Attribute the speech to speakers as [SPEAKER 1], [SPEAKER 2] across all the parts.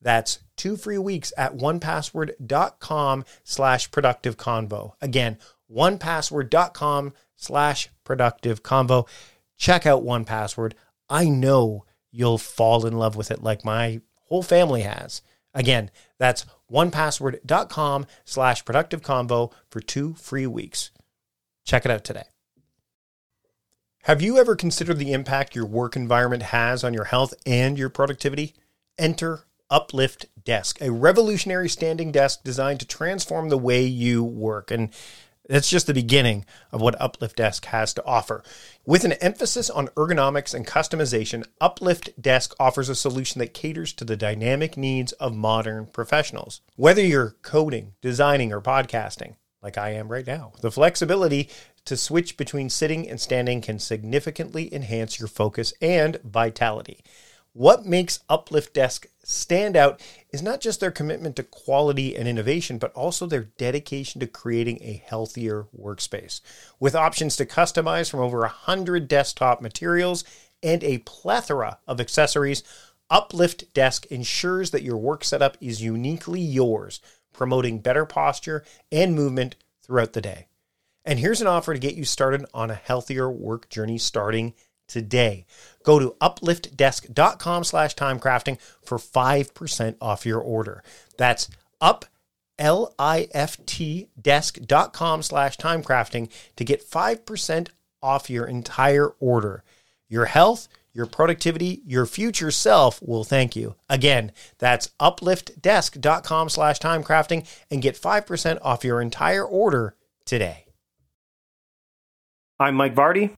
[SPEAKER 1] That's two free weeks at onepassword.com slash productive convo. Again, onepassword.com slash productive convo. Check out 1Password. I know you'll fall in love with it like my whole family has. Again, that's onepassword.com slash productive convo for two free weeks. Check it out today. Have you ever considered the impact your work environment has on your health and your productivity? Enter Uplift Desk, a revolutionary standing desk designed to transform the way you work. And that's just the beginning of what Uplift Desk has to offer. With an emphasis on ergonomics and customization, Uplift Desk offers a solution that caters to the dynamic needs of modern professionals. Whether you're coding, designing, or podcasting, like I am right now, the flexibility to switch between sitting and standing can significantly enhance your focus and vitality. What makes Uplift Desk stand out is not just their commitment to quality and innovation, but also their dedication to creating a healthier workspace. With options to customize from over 100 desktop materials and a plethora of accessories, Uplift Desk ensures that your work setup is uniquely yours, promoting better posture and movement throughout the day. And here's an offer to get you started on a healthier work journey starting today. Go to upliftdesk.com slash timecrafting for 5% off your order. That's up L-I-F-T desk.com slash timecrafting to get 5% off your entire order. Your health, your productivity, your future self will thank you. Again, that's upliftdesk.com slash timecrafting and get 5% off your entire order today. I'm Mike Vardy.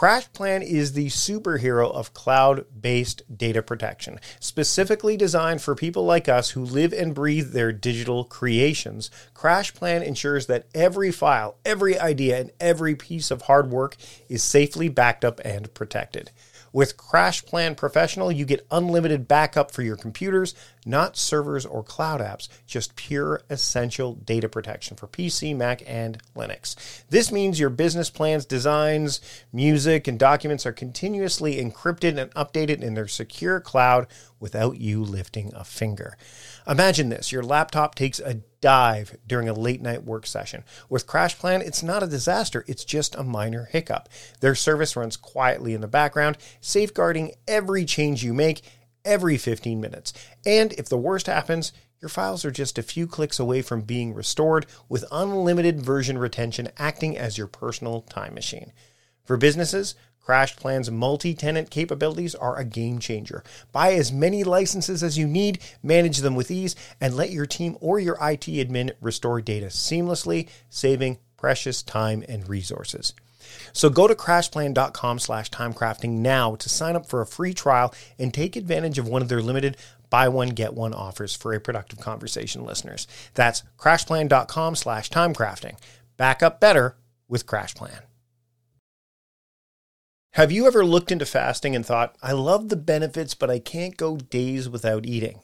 [SPEAKER 1] CrashPlan is the superhero of cloud based data protection, specifically designed for people like us who live and breathe their digital creations. CrashPlan ensures that every file, every idea, and every piece of hard work is safely backed up and protected. With CrashPlan Professional, you get unlimited backup for your computers, not servers or cloud apps, just pure essential data protection for PC, Mac, and Linux. This means your business plans, designs, music, and documents are continuously encrypted and updated in their secure cloud without you lifting a finger. Imagine this your laptop takes a dive during a late night work session. With CrashPlan, it's not a disaster, it's just a minor hiccup. Their service runs quietly in the background, safeguarding every change you make every 15 minutes. And if the worst happens, your files are just a few clicks away from being restored with unlimited version retention acting as your personal time machine. For businesses, CrashPlan's multi tenant capabilities are a game changer. Buy as many licenses as you need, manage them with ease, and let your team or your IT admin restore data seamlessly, saving precious time and resources. So go to crashplan.com slash timecrafting now to sign up for a free trial and take advantage of one of their limited buy one, get one offers for a productive conversation listeners. That's crashplan.com slash timecrafting. Back up better with CrashPlan. Have you ever looked into fasting and thought, I love the benefits, but I can't go days without eating?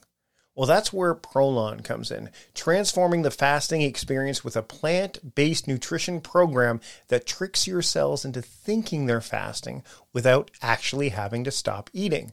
[SPEAKER 1] Well, that's where Prolon comes in, transforming the fasting experience with a plant based nutrition program that tricks your cells into thinking they're fasting without actually having to stop eating.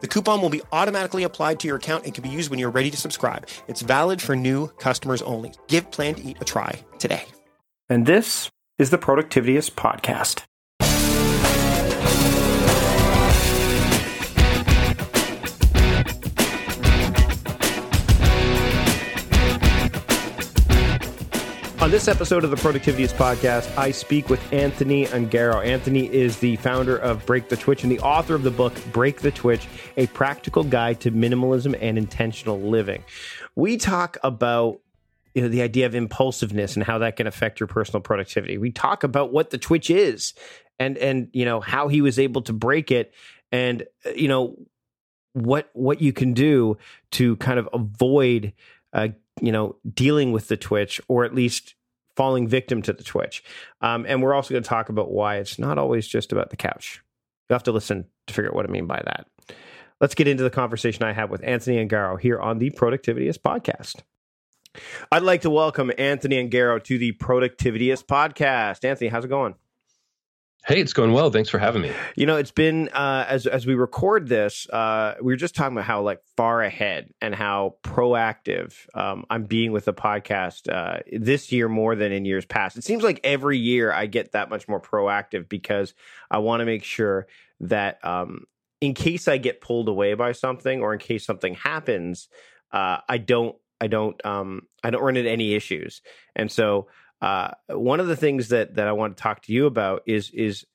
[SPEAKER 2] The coupon will be automatically applied to your account and can be used when you're ready to subscribe. It's valid for new customers only. Give Plan to Eat a try today. And this is the Productivityist Podcast. On this episode of the Productivityist Podcast, I speak with Anthony Ongaro. Anthony is the founder of Break the Twitch and the author of the book Break the Twitch, a practical guide to minimalism and intentional living. We talk about you know the idea of impulsiveness and how that can affect your personal productivity. We talk about what the Twitch is and and you know how he was able to break it and you know what what you can do to kind of avoid uh, you know, dealing with the Twitch or at least falling victim to the Twitch. Um, and we're also going to talk about why it's not always just about the couch. You'll have to listen to figure out what I mean by that. Let's get into the conversation I have with Anthony Ongaro here on the Productivityist podcast. I'd like to welcome Anthony Ongaro to the Productivityist podcast. Anthony, how's it going?
[SPEAKER 3] Hey, it's going well. Thanks for having me.
[SPEAKER 2] You know, it's been uh, as as we record this, uh, we were just talking about how like far ahead and how proactive um, I'm being with the podcast uh, this year more than in years past. It seems like every year I get that much more proactive because I want to make sure that um, in case I get pulled away by something or in case something happens, uh, I don't I don't um, I don't run into any issues, and so. Uh, one of the things that that I want to talk to you about is is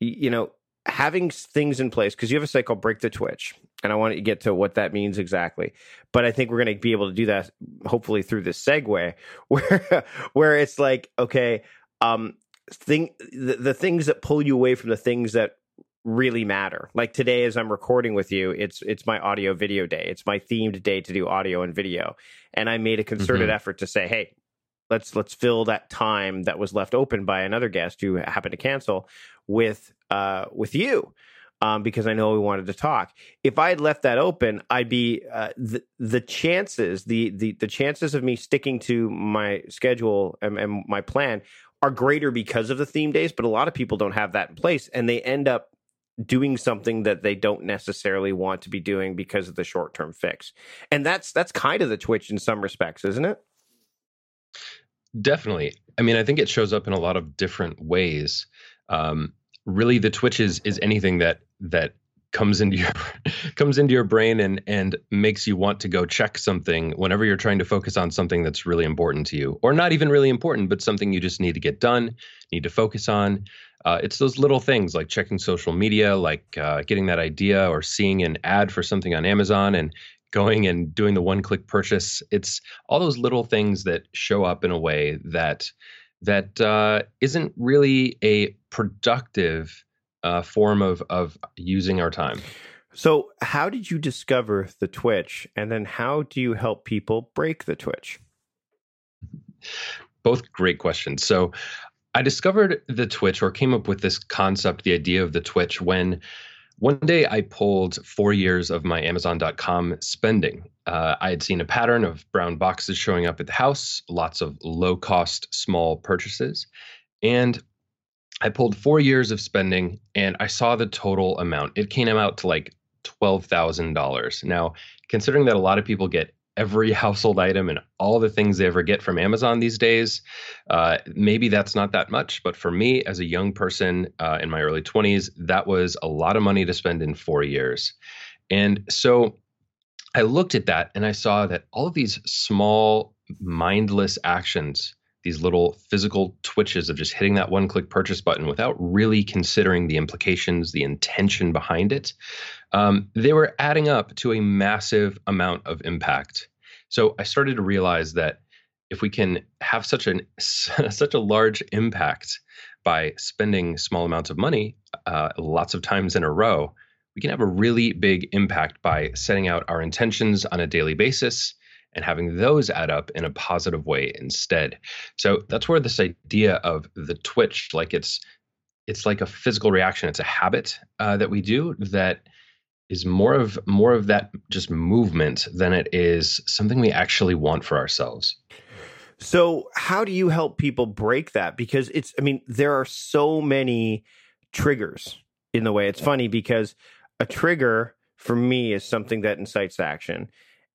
[SPEAKER 2] you know having things in place because you have a site called Break the Twitch, and I want to get to what that means exactly. But I think we're going to be able to do that hopefully through this segue, where where it's like okay, um, thing the, the things that pull you away from the things that really matter. Like today, as I'm recording with you, it's it's my audio video day. It's my themed day to do audio and video, and I made a concerted mm-hmm. effort to say, hey, let's let's fill that time that was left open by another guest who happened to cancel with uh, with you. Um, because I know we wanted to talk. If I had left that open, I'd be uh, the the chances the, the the chances of me sticking to my schedule and, and my plan are greater because of the theme days. But a lot of people don't have that in place, and they end up doing something that they don't necessarily want to be doing because of the short term fix. And that's that's kind of the twitch in some respects, isn't it?
[SPEAKER 3] Definitely. I mean, I think it shows up in a lot of different ways. Um, really, the twitch is is anything that that comes into your comes into your brain and and makes you want to go check something whenever you're trying to focus on something that's really important to you, or not even really important, but something you just need to get done, need to focus on. Uh, it's those little things like checking social media, like uh, getting that idea or seeing an ad for something on Amazon and going and doing the one click purchase. It's all those little things that show up in a way that that uh, not really a productive uh, form of of using our time.
[SPEAKER 2] So, how did you discover the Twitch, and then how do you help people break the Twitch?
[SPEAKER 3] Both great questions. So, I discovered the Twitch, or came up with this concept, the idea of the Twitch, when one day I pulled four years of my Amazon.com spending. Uh, I had seen a pattern of brown boxes showing up at the house, lots of low cost, small purchases. And I pulled four years of spending and I saw the total amount. It came out to like $12,000. Now, considering that a lot of people get every household item and all the things they ever get from Amazon these days, uh, maybe that's not that much. But for me, as a young person uh, in my early 20s, that was a lot of money to spend in four years. And so I looked at that and I saw that all of these small, mindless actions these little physical twitches of just hitting that one click purchase button without really considering the implications, the intention behind it, um, they were adding up to a massive amount of impact. So I started to realize that if we can have such an such a large impact by spending small amounts of money uh, lots of times in a row, we can have a really big impact by setting out our intentions on a daily basis and having those add up in a positive way instead. So that's where this idea of the twitch, like it's it's like a physical reaction. It's a habit uh, that we do that is more of more of that just movement than it is something we actually want for ourselves.
[SPEAKER 2] So, how do you help people break that? Because it's, I mean, there are so many triggers in the way. It's funny because a trigger for me is something that incites action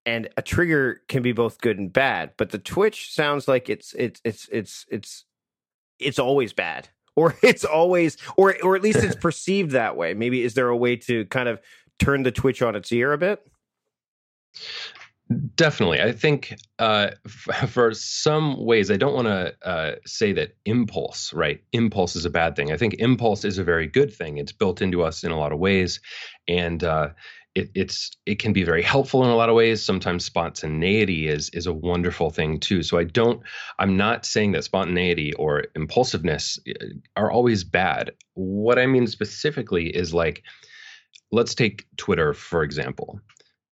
[SPEAKER 2] and a trigger can be both good and bad but the twitch sounds like it's it's it's it's it's it's always bad or it's always or or at least it's perceived that way maybe is there a way to kind of turn the twitch on its ear a bit
[SPEAKER 3] Definitely. I think uh, f- for some ways, I don't want to uh, say that impulse, right? Impulse is a bad thing. I think impulse is a very good thing. It's built into us in a lot of ways. And uh, it, it's it can be very helpful in a lot of ways. Sometimes spontaneity is is a wonderful thing too. So I don't I'm not saying that spontaneity or impulsiveness uh, are always bad. What I mean specifically is like let's take Twitter for example.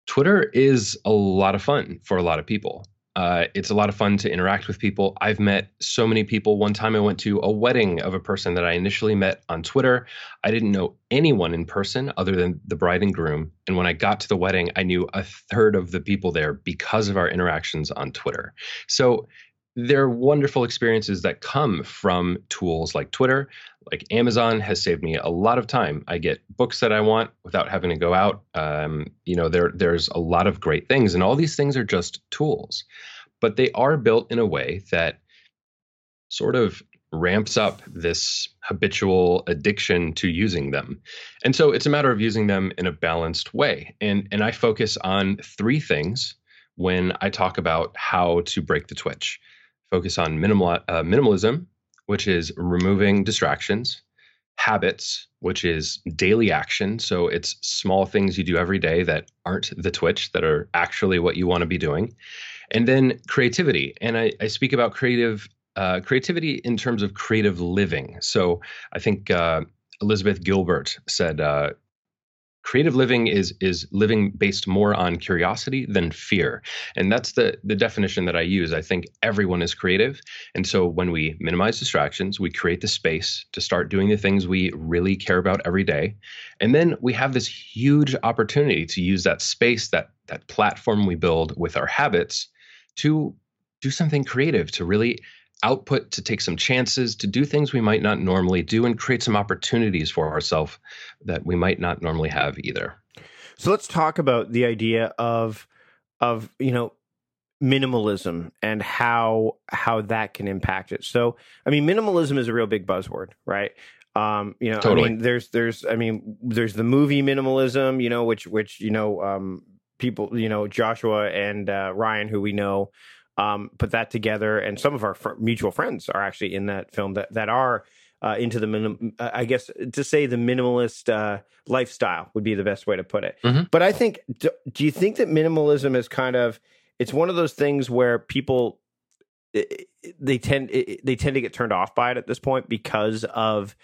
[SPEAKER 3] Twitter is a lot of fun for a lot of people. Uh, it's a lot of fun to interact with people. I've met so many people. One time I went to a wedding of a person that I initially met on Twitter. I didn't know anyone in person other than the bride and groom. And when I got to the wedding, I knew a third of the people there because of our interactions on Twitter. So there are wonderful experiences that come from tools like Twitter. Like Amazon has saved me a lot of time. I get books that I want without having to go out. Um, you know, there there's a lot of great things, and all these things are just tools, but they are built in a way that sort of ramps up this habitual addiction to using them. And so it's a matter of using them in a balanced way. And and I focus on three things when I talk about how to break the twitch focus on minimal, uh, minimalism, which is removing distractions, habits, which is daily action. So it's small things you do every day that aren't the twitch, that are actually what you want to be doing. And then creativity. And I, I speak about creative uh, creativity in terms of creative living. So I think uh, Elizabeth Gilbert said, uh, creative living is is living based more on curiosity than fear. And that's the the definition that i use. I think everyone is creative. And so when we minimize distractions we create the space to start doing the things we really care about every day. And then we have this huge opportunity to use that space that that platform we build with our habits to do something creative to really output to take some chances to do things we might not normally do and create some opportunities for ourselves that we might not normally have either.
[SPEAKER 2] So let's talk about the idea of of you know minimalism and how how that can impact it. So i mean minimalism is a real big buzzword right? Um you know totally. i mean there's there's i mean there's the movie minimalism you know which which you know um people you know joshua and uh, ryan who we know um, put that together. And some of our fr- mutual friends are actually in that film that that are uh, into the minim. Uh, I guess to say the minimalist uh, lifestyle would be the best way to put it. Mm-hmm. But I think, do, do, you think that minimalism is kind of it's one of those things where people they tend they tend to get turned off by it at this point because of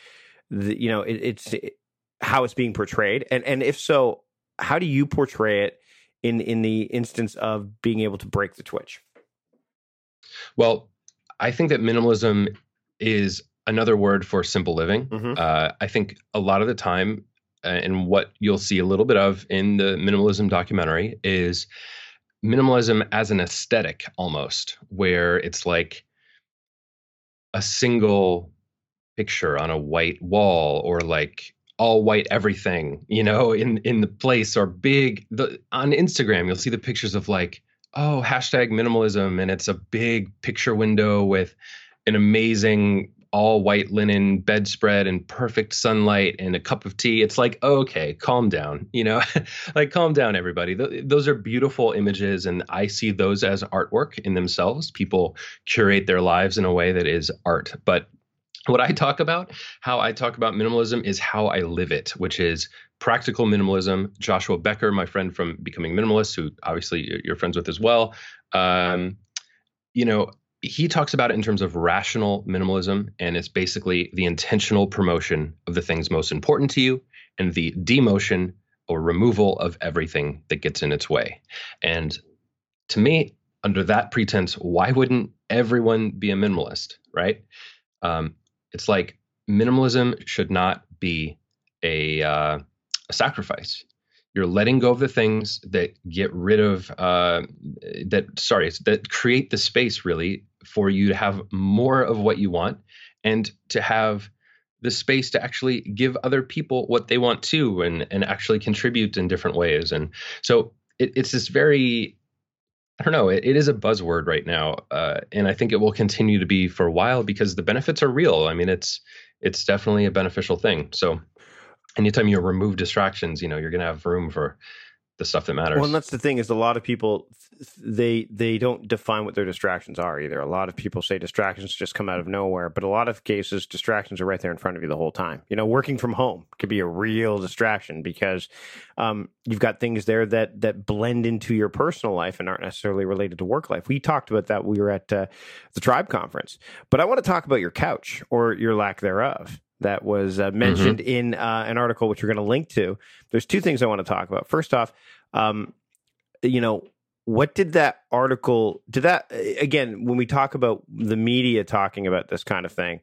[SPEAKER 2] the you know it, it's it, how it's being portrayed and and if so how do you portray it in in the instance of being able to break the twitch
[SPEAKER 3] well, I think that minimalism is another word for simple living. Mm-hmm. Uh, I think a lot of the time, uh, and what you'll see a little bit of in the minimalism documentary is minimalism as an aesthetic almost, where it's like a single picture on a white wall or like all white everything, you know, in in the place or big the on Instagram you'll see the pictures of like oh hashtag minimalism. And it's a big picture window with an amazing all white linen bedspread and perfect sunlight and a cup of tea. It's like oh, okay calm down you know like calm down everybody. Th- those are beautiful images and i see those as artwork in themselves. People curate their lives in a way that is art. But what I talk about, how I talk about minimalism is how I live it, which is practical minimalism. Joshua Becker, my friend from Becoming Minimalist, who obviously you're friends with as well, um, you know, he talks about it in terms of rational minimalism, and it's basically the intentional promotion of the things most important to you and the demotion or removal of everything that gets in its way. And to me, under that pretense, why wouldn't everyone be a minimalist, right? Um, it's like minimalism should not be a, uh, a sacrifice. You're letting go of the things that get rid of uh, that. Sorry, that create the space really for you to have more of what you want and to have the space to actually give other people what they want too and and actually contribute in different ways and so it, it's this very I don't know. It, it is a buzzword right now, uh, and I think it will continue to be for a while because the benefits are real. I mean, it's it's definitely a beneficial thing. So, anytime you remove distractions, you know, you're going to have room for the stuff that matters.
[SPEAKER 2] Well, and that's the thing is a lot of people they they don't define what their distractions are either. A lot of people say distractions just come out of nowhere, but a lot of cases distractions are right there in front of you the whole time. You know, working from home could be a real distraction because um, you've got things there that that blend into your personal life and aren't necessarily related to work life. We talked about that. We were at uh, the Tribe conference, but I want to talk about your couch or your lack thereof that was uh, mentioned mm-hmm. in uh, an article which we're going to link to. There's two things I want to talk about. First off, um, you know, what did that article did that again when we talk about the media talking about this kind of thing?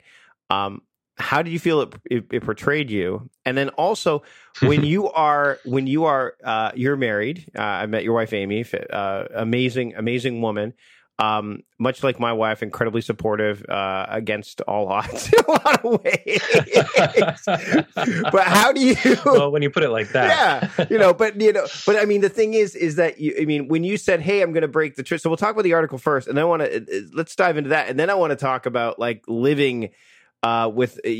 [SPEAKER 2] Um, how do you feel it, it, it, portrayed you? And then also when you are when you are uh, you're married. Uh, I met your wife Amy, uh, amazing amazing woman. Um, much like my wife, incredibly supportive uh, against all odds in a lot of ways. but how do you?
[SPEAKER 3] Well, when you put it like that,
[SPEAKER 2] yeah, you know. But you know, but I mean, the thing is, is that you, I mean, when you said, "Hey, I'm going to break the trust," so we'll talk about the article first, and then I want to uh, uh, let's dive into that, and then I want to talk about like living uh, with uh,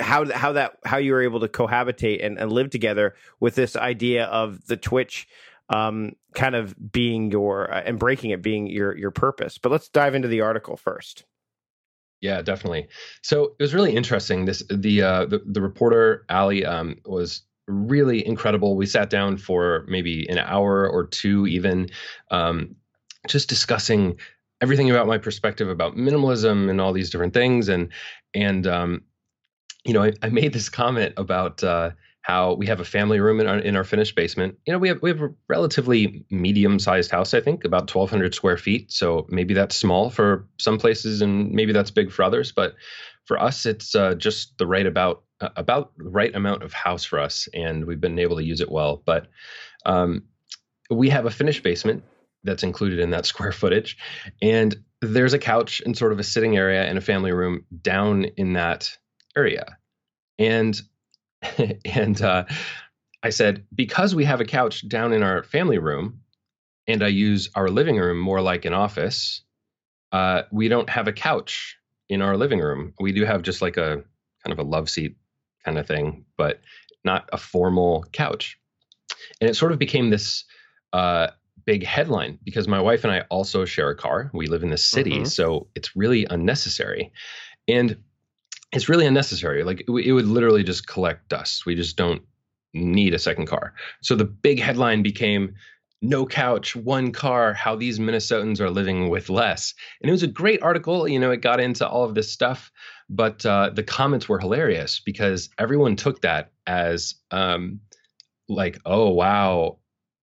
[SPEAKER 2] how how that how you were able to cohabitate and, and live together with this idea of the Twitch um, kind of being your uh, and breaking it being your your purpose. But let's dive into the article first.
[SPEAKER 3] Yeah, definitely. So it was really interesting. This the uh, the, the reporter Ali um, was really incredible. We sat down for maybe an hour or two, even um, just discussing everything about my perspective about minimalism and all these different things. And and um, you know, I, I made this comment about uh, how we have a family room in our, in our finished basement. You know, we have we have a relatively medium sized house, I think, about 1,200 square feet. So maybe that's small for some places, and maybe that's big for others. But for us, it's uh, just the right about uh, about right amount of house for us, and we've been able to use it well. But um, we have a finished basement that's included in that square footage, and there's a couch and sort of a sitting area and a family room down in that area. And and uh, I said, because we have a couch down in our family room and I use our living room more like an office, uh, we don't have a couch in our living room. We do have just like a kind of a love seat kind of thing, but not a formal couch. And it sort of became this uh, big headline because my wife and I also share a car. We live in the city, mm-hmm. so it's really unnecessary. And it's really unnecessary. Like it, it would literally just collect dust. We just don't need a second car. So the big headline became no couch, one car, how these Minnesotans are living with less. And it was a great article. You know, it got into all of this stuff, but uh, the comments were hilarious because everyone took that as um, like, oh, wow,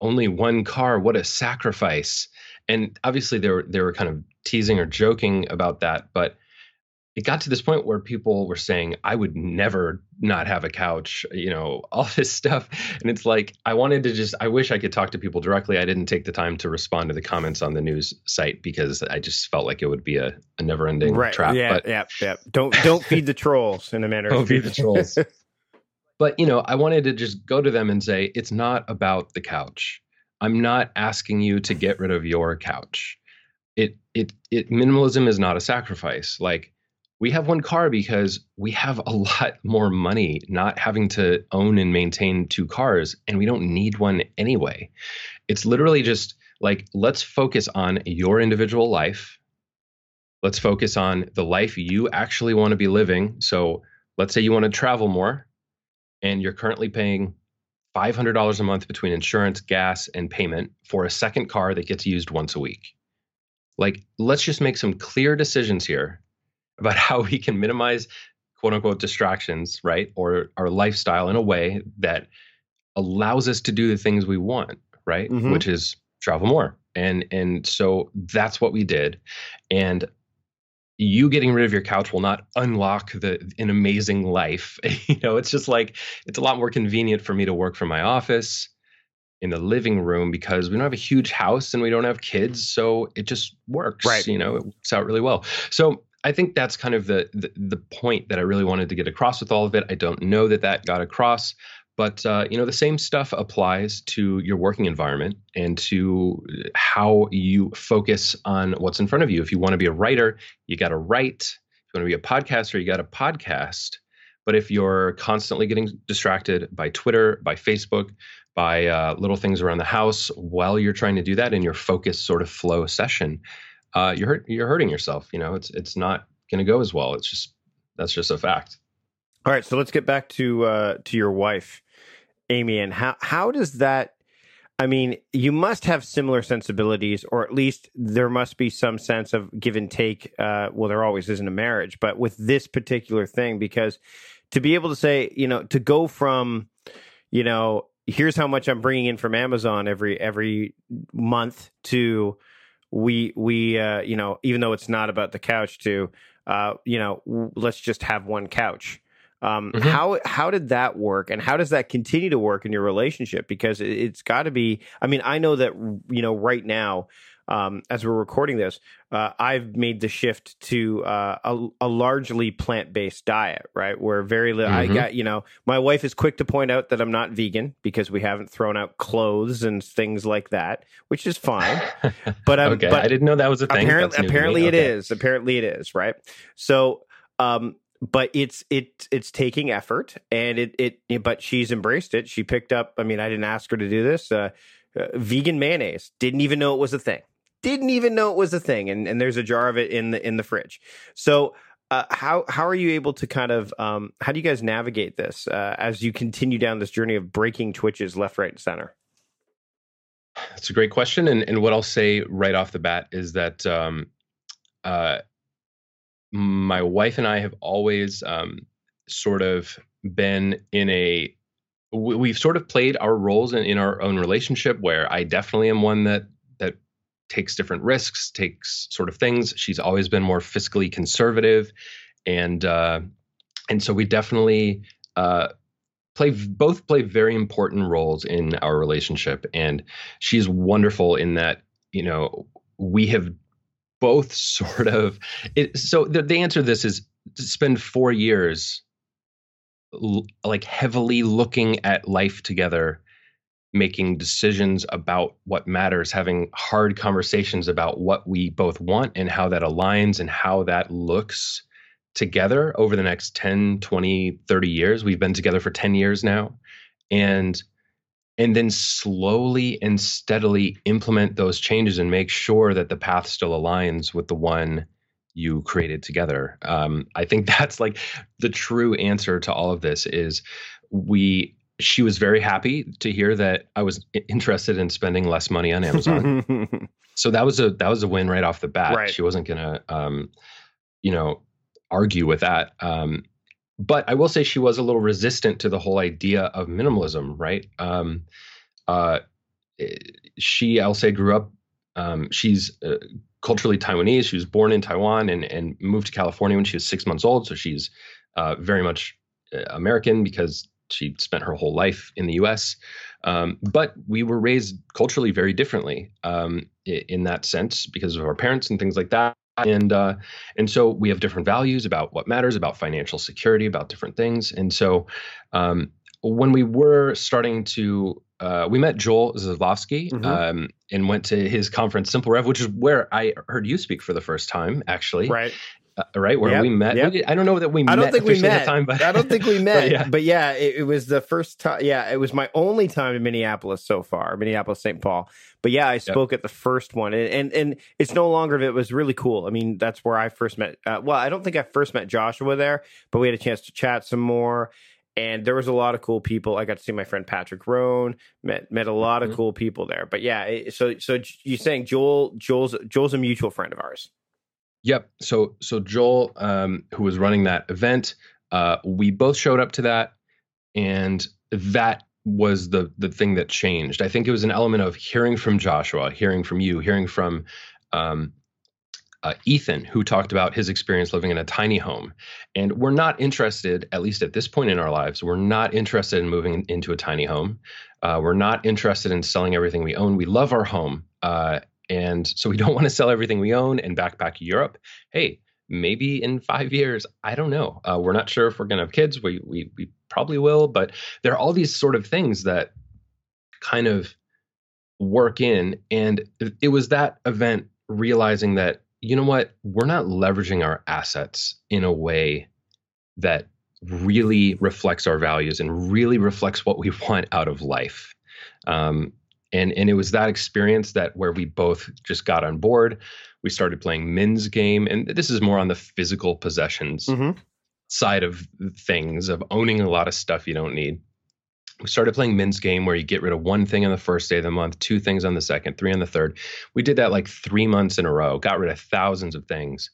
[SPEAKER 3] only one car. What a sacrifice. And obviously they were, they were kind of teasing or joking about that. But it got to this point where people were saying I would never not have a couch, you know, all this stuff. And it's like I wanted to just I wish I could talk to people directly. I didn't take the time to respond to the comments on the news site because I just felt like it would be a, a never ending
[SPEAKER 1] right.
[SPEAKER 3] trap.
[SPEAKER 1] Yeah,
[SPEAKER 3] but,
[SPEAKER 1] yeah, yeah. Don't don't feed the trolls in a manner.
[SPEAKER 3] Don't feed the trolls. but you know, I wanted to just go to them and say, it's not about the couch. I'm not asking you to get rid of your couch. It it it minimalism is not a sacrifice. Like we have one car because we have a lot more money not having to own and maintain two cars and we don't need one anyway. It's literally just like let's focus on your individual life. Let's focus on the life you actually want to be living. So let's say you want to travel more and you're currently paying $500 a month between insurance gas and payment for a second car that gets used once a week. Like let's just make some clear decisions here about how we can minimize quote unquote distractions, right? Or our lifestyle in a way that allows us to do the things we want, right? Mm-hmm. Which is travel more. And and so that's what we did. And you getting rid of your couch will not unlock the an amazing life. you know, it's just like it's a lot more convenient for me to work from my office in the living room because we don't have a huge house and we don't have kids, so it just works.
[SPEAKER 1] Right.
[SPEAKER 3] You know, it works out really well. So I think that's kind of the, the, the point that I really wanted to get across with all of it. I don't know that that got across, but uh, you know the same stuff applies to your working environment and to how you focus on what's in front of you. If you want to be a writer, you got to write. If you want to be a podcaster, you got to podcast. But if you're constantly getting distracted by Twitter, by Facebook, by uh, little things around the house while you're trying to do that in your focus sort of flow session, uh, you're hurt, you're hurting yourself. You know, it's it's not going to go as well. It's just that's just a fact.
[SPEAKER 1] All right, so let's get back to uh, to your wife, Amy, and how how does that? I mean, you must have similar sensibilities, or at least there must be some sense of give and take. Uh, well, there always is in a marriage, but with this particular thing, because to be able to say, you know, to go from, you know, here's how much I'm bringing in from Amazon every every month to we we uh, you know even though it's not about the couch to uh, you know let's just have one couch um, mm-hmm. how how did that work and how does that continue to work in your relationship because it, it's got to be i mean i know that you know right now um, as we're recording this, uh, I've made the shift to uh, a, a, largely plant based diet, right? Where very little, mm-hmm. I got, you know, my wife is quick to point out that I'm not vegan because we haven't thrown out clothes and things like that, which is fine. But
[SPEAKER 3] okay,
[SPEAKER 1] but
[SPEAKER 3] I didn't know that was a thing.
[SPEAKER 1] Apparently, apparently it okay. is. Apparently it is, right? So, um, but it's it it's taking effort and it it but she's embraced it she picked up i mean i didn't ask her to do this uh, uh, vegan mayonnaise didn't even know it was a thing didn't even know it was a thing, and, and there's a jar of it in the in the fridge. So uh, how how are you able to kind of um, how do you guys navigate this uh, as you continue down this journey of breaking twitches left, right, and center?
[SPEAKER 3] That's a great question, and and what I'll say right off the bat is that um, uh, my wife and I have always um, sort of been in a we've sort of played our roles in, in our own relationship where I definitely am one that takes different risks, takes sort of things. She's always been more fiscally conservative, and uh, and so we definitely uh, play both play very important roles in our relationship. And she's wonderful in that you know we have both sort of it, so the, the answer to this is to spend four years like heavily looking at life together making decisions about what matters, having hard conversations about what we both want and how that aligns and how that looks together over the next 10, 20, 30 years. We've been together for 10 years now. And and then slowly and steadily implement those changes and make sure that the path still aligns with the one you created together. Um, I think that's like the true answer to all of this is we she was very happy to hear that I was interested in spending less money on Amazon. so that was a that was a win right off the bat.
[SPEAKER 1] Right.
[SPEAKER 3] She wasn't gonna, um, you know, argue with that. Um, but I will say she was a little resistant to the whole idea of minimalism. Right? Um, uh, she, I'll say, grew up. Um, she's uh, culturally Taiwanese. She was born in Taiwan and and moved to California when she was six months old. So she's uh, very much uh, American because she spent her whole life in the U.S. Um, but we were raised culturally very differently um, in that sense because of our parents and things like that. And uh, and so we have different values about what matters, about financial security, about different things. And so um, when we were starting to uh, we met Joel Zaslofsky mm-hmm. um, and went to his conference, SimpleREV, which is where I heard you speak for the first time, actually.
[SPEAKER 2] Right.
[SPEAKER 3] Uh, right where yep, we met.
[SPEAKER 2] Yep.
[SPEAKER 3] I don't know that we. I
[SPEAKER 2] don't think we met.
[SPEAKER 3] Time, but
[SPEAKER 2] I don't think we met. but yeah, but yeah it, it, was the first time. Yeah, it was my only time in Minneapolis so far, Minneapolis St. Paul. But yeah, I spoke yep. at the first one, and, and, and it's no longer. It was really cool. I mean, that's where I first met. Uh, well, I don't think I first met Joshua there, but we had a chance to chat some more and there was a lot of cool people. I got to see my friend Patrick Rhone, met met a lot mm-hmm. of cool people there. But yeah, so so you're saying Joel Joel's Joel's a mutual friend of ours.
[SPEAKER 3] Yep. So so Joel, um, who was running that event, uh, we both showed up to that, and that was the the thing that changed. I think it was an element of hearing from Joshua, hearing from you, hearing from um, uh, Ethan, who talked about his experience living in a tiny home. And we're not interested, at least at this point in our lives, we're not interested in moving into a tiny home. Uh, we're not interested in selling everything we own. We love our home. Uh, and so we don't want to sell everything we own and backpack Europe. Hey, maybe in five years, I don't know. Uh, we're not sure if we're going to have kids. We, we, we probably will. But there are all these sort of things that kind of work in. And it was that event realizing that you know what? We're not leveraging our assets in a way that really reflects our values and really reflects what we want out of life. Um, and and it was that experience that where we both just got on board. We started playing Min's game, and this is more on the physical possessions mm-hmm. side of things of owning a lot of stuff you don't need we started playing Min's game where you get rid of one thing on the first day of the month, two things on the second, three on the third. We did that like three months in a row, got rid of thousands of things.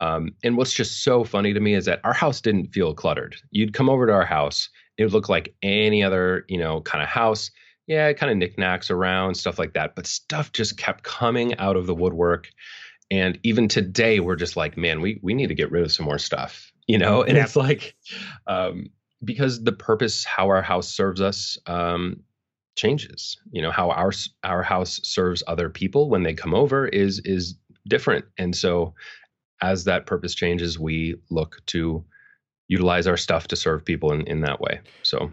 [SPEAKER 3] Um, and what's just so funny to me is that our house didn't feel cluttered. You'd come over to our house, it would look like any other, you know, kind of house. Yeah, kind of knickknacks around, stuff like that. But stuff just kept coming out of the woodwork. And even today, we're just like, man, we we need to get rid of some more stuff, you know. And yeah. it's like, um, because the purpose how our house serves us um, changes you know how our our house serves other people when they come over is is different and so as that purpose changes we look to utilize our stuff to serve people in, in that way so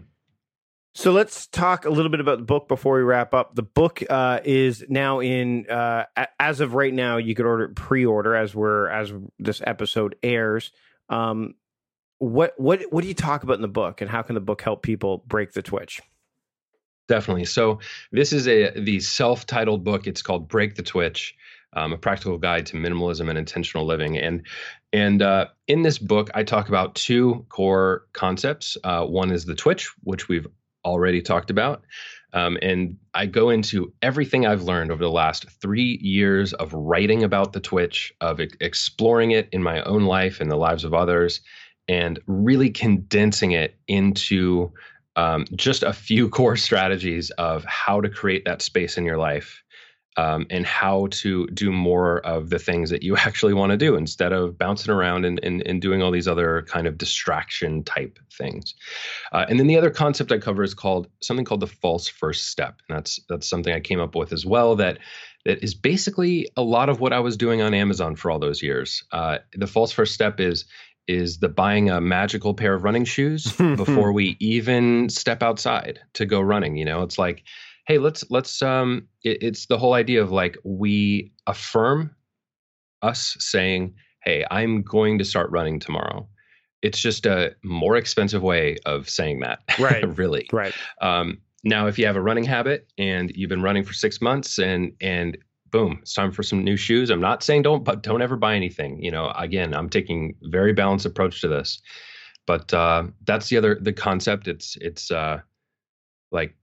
[SPEAKER 2] so let's talk a little bit about the book before we wrap up. The book uh, is now in, uh, as of right now, you could order pre-order as we're as this episode airs. Um, what what what do you talk about in the book and how can the book help people break the twitch?
[SPEAKER 3] Definitely. So this is a the self-titled book. It's called break the twitch um, a practical guide to minimalism and intentional living. And and uh, in this book i talk about two core concepts. Uh, one is the twitch which we've already talked about. Um, and I go into everything I've learned over the last three years of writing about the Twitch, of e- exploring it in my own life and the lives of others, and really condensing it into um, just a few core strategies of how to create that space in your life um, and how to do more of the things that you actually want to do instead of bouncing around and, and, and doing all these other kind of distraction type things. Uh, and then the other concept I cover is called something called the false first step. And that's that's something I came up with as well that that is basically a lot of what I was doing on Amazon for all those years. Uh, the false first step is is the buying a magical pair of running shoes before we even step outside to go running. You know, it's like, hey, let's let's um, it, it's the whole idea of like we affirm us saying, hey, I'm going to start running tomorrow. It's just a more expensive way of saying that,
[SPEAKER 2] right?
[SPEAKER 3] really,
[SPEAKER 2] right.
[SPEAKER 3] Um, now, if you have a running habit and you've been running for six months and and boom, it's time for some new shoes. I'm not saying don't, but don't ever buy anything. You know, again, I'm taking very balanced approach to this. But uh, that's the other the concept. It's it's uh, like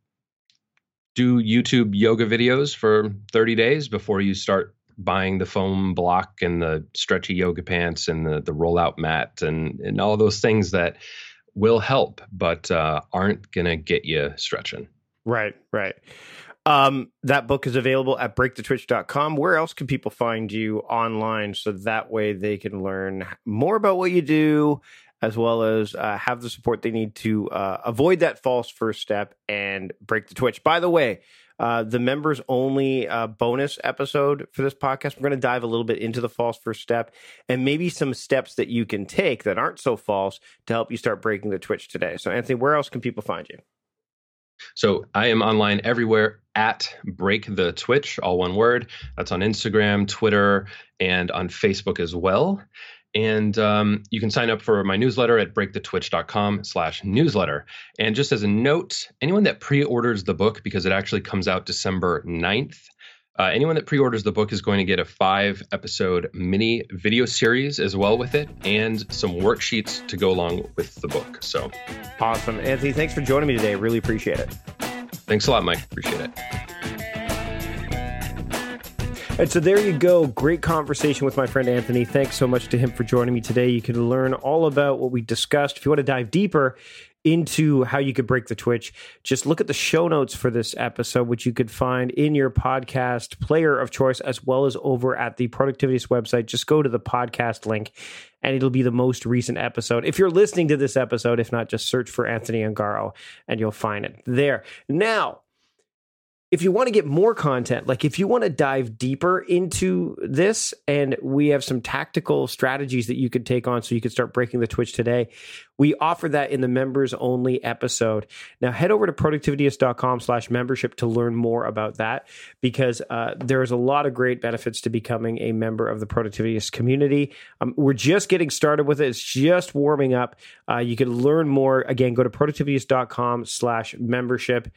[SPEAKER 3] do YouTube yoga videos for 30 days before you start buying the foam block and the stretchy yoga pants and the the rollout mat and and all those things that will help, but uh, aren't gonna get you stretching.
[SPEAKER 2] Right, right.
[SPEAKER 1] Um, that book is available at breakthetwitch.com. Where else can people find you online so that way they can learn more about what you do as well as uh, have the support they need to uh, avoid that false first step and break the twitch. By the way, uh, the members only uh, bonus episode for this podcast. We're going to dive a little bit into the false first step and maybe some steps that you can take that aren't so false to help you start breaking the twitch today. So, Anthony, where else can people find you?
[SPEAKER 3] So I am online everywhere at Break the Twitch, all one word. That's on Instagram, Twitter, and on Facebook as well. And um, you can sign up for my newsletter at breakthetwitch.com slash newsletter. And just as a note, anyone that pre-orders the book, because it actually comes out December 9th, uh, anyone that pre-orders the book is going to get a five episode mini video series as well with it and some worksheets to go along with the book. So
[SPEAKER 1] awesome. Anthony, thanks for joining me today. Really appreciate it.
[SPEAKER 3] Thanks a lot, Mike. Appreciate it.
[SPEAKER 1] And so there you go. Great conversation with my friend Anthony. Thanks so much to him for joining me today. You can learn all about what we discussed. If you want to dive deeper, into how you could break the twitch, just look at the show notes for this episode, which you could find in your podcast player of choice, as well as over at the Productivityist website. Just go to the podcast link and it'll be the most recent episode. If you're listening to this episode, if not, just search for Anthony Ongaro and you'll find it there. Now, if you want to get more content, like if you want to dive deeper into this, and we have some tactical strategies that you could take on so you could start breaking the Twitch today, we offer that in the members only episode. Now head over to productivityist.com slash membership to learn more about that because uh, there's a lot of great benefits to becoming a member of the Productivityist community. Um, we're just getting started with it. It's just warming up. Uh, you can learn more. Again, go to productivityist.com slash membership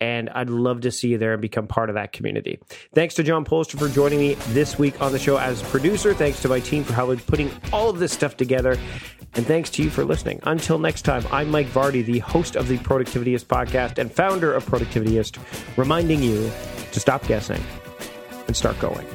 [SPEAKER 1] and I'd love to see you there and become part of that community. Thanks to John Polster for joining me this week on the show as producer. Thanks to my team for helping putting all of this stuff together. And thanks to you for listening. Until next time, I'm Mike Vardy, the host of the Productivityist podcast and founder of Productivityist, reminding you to stop guessing and start going.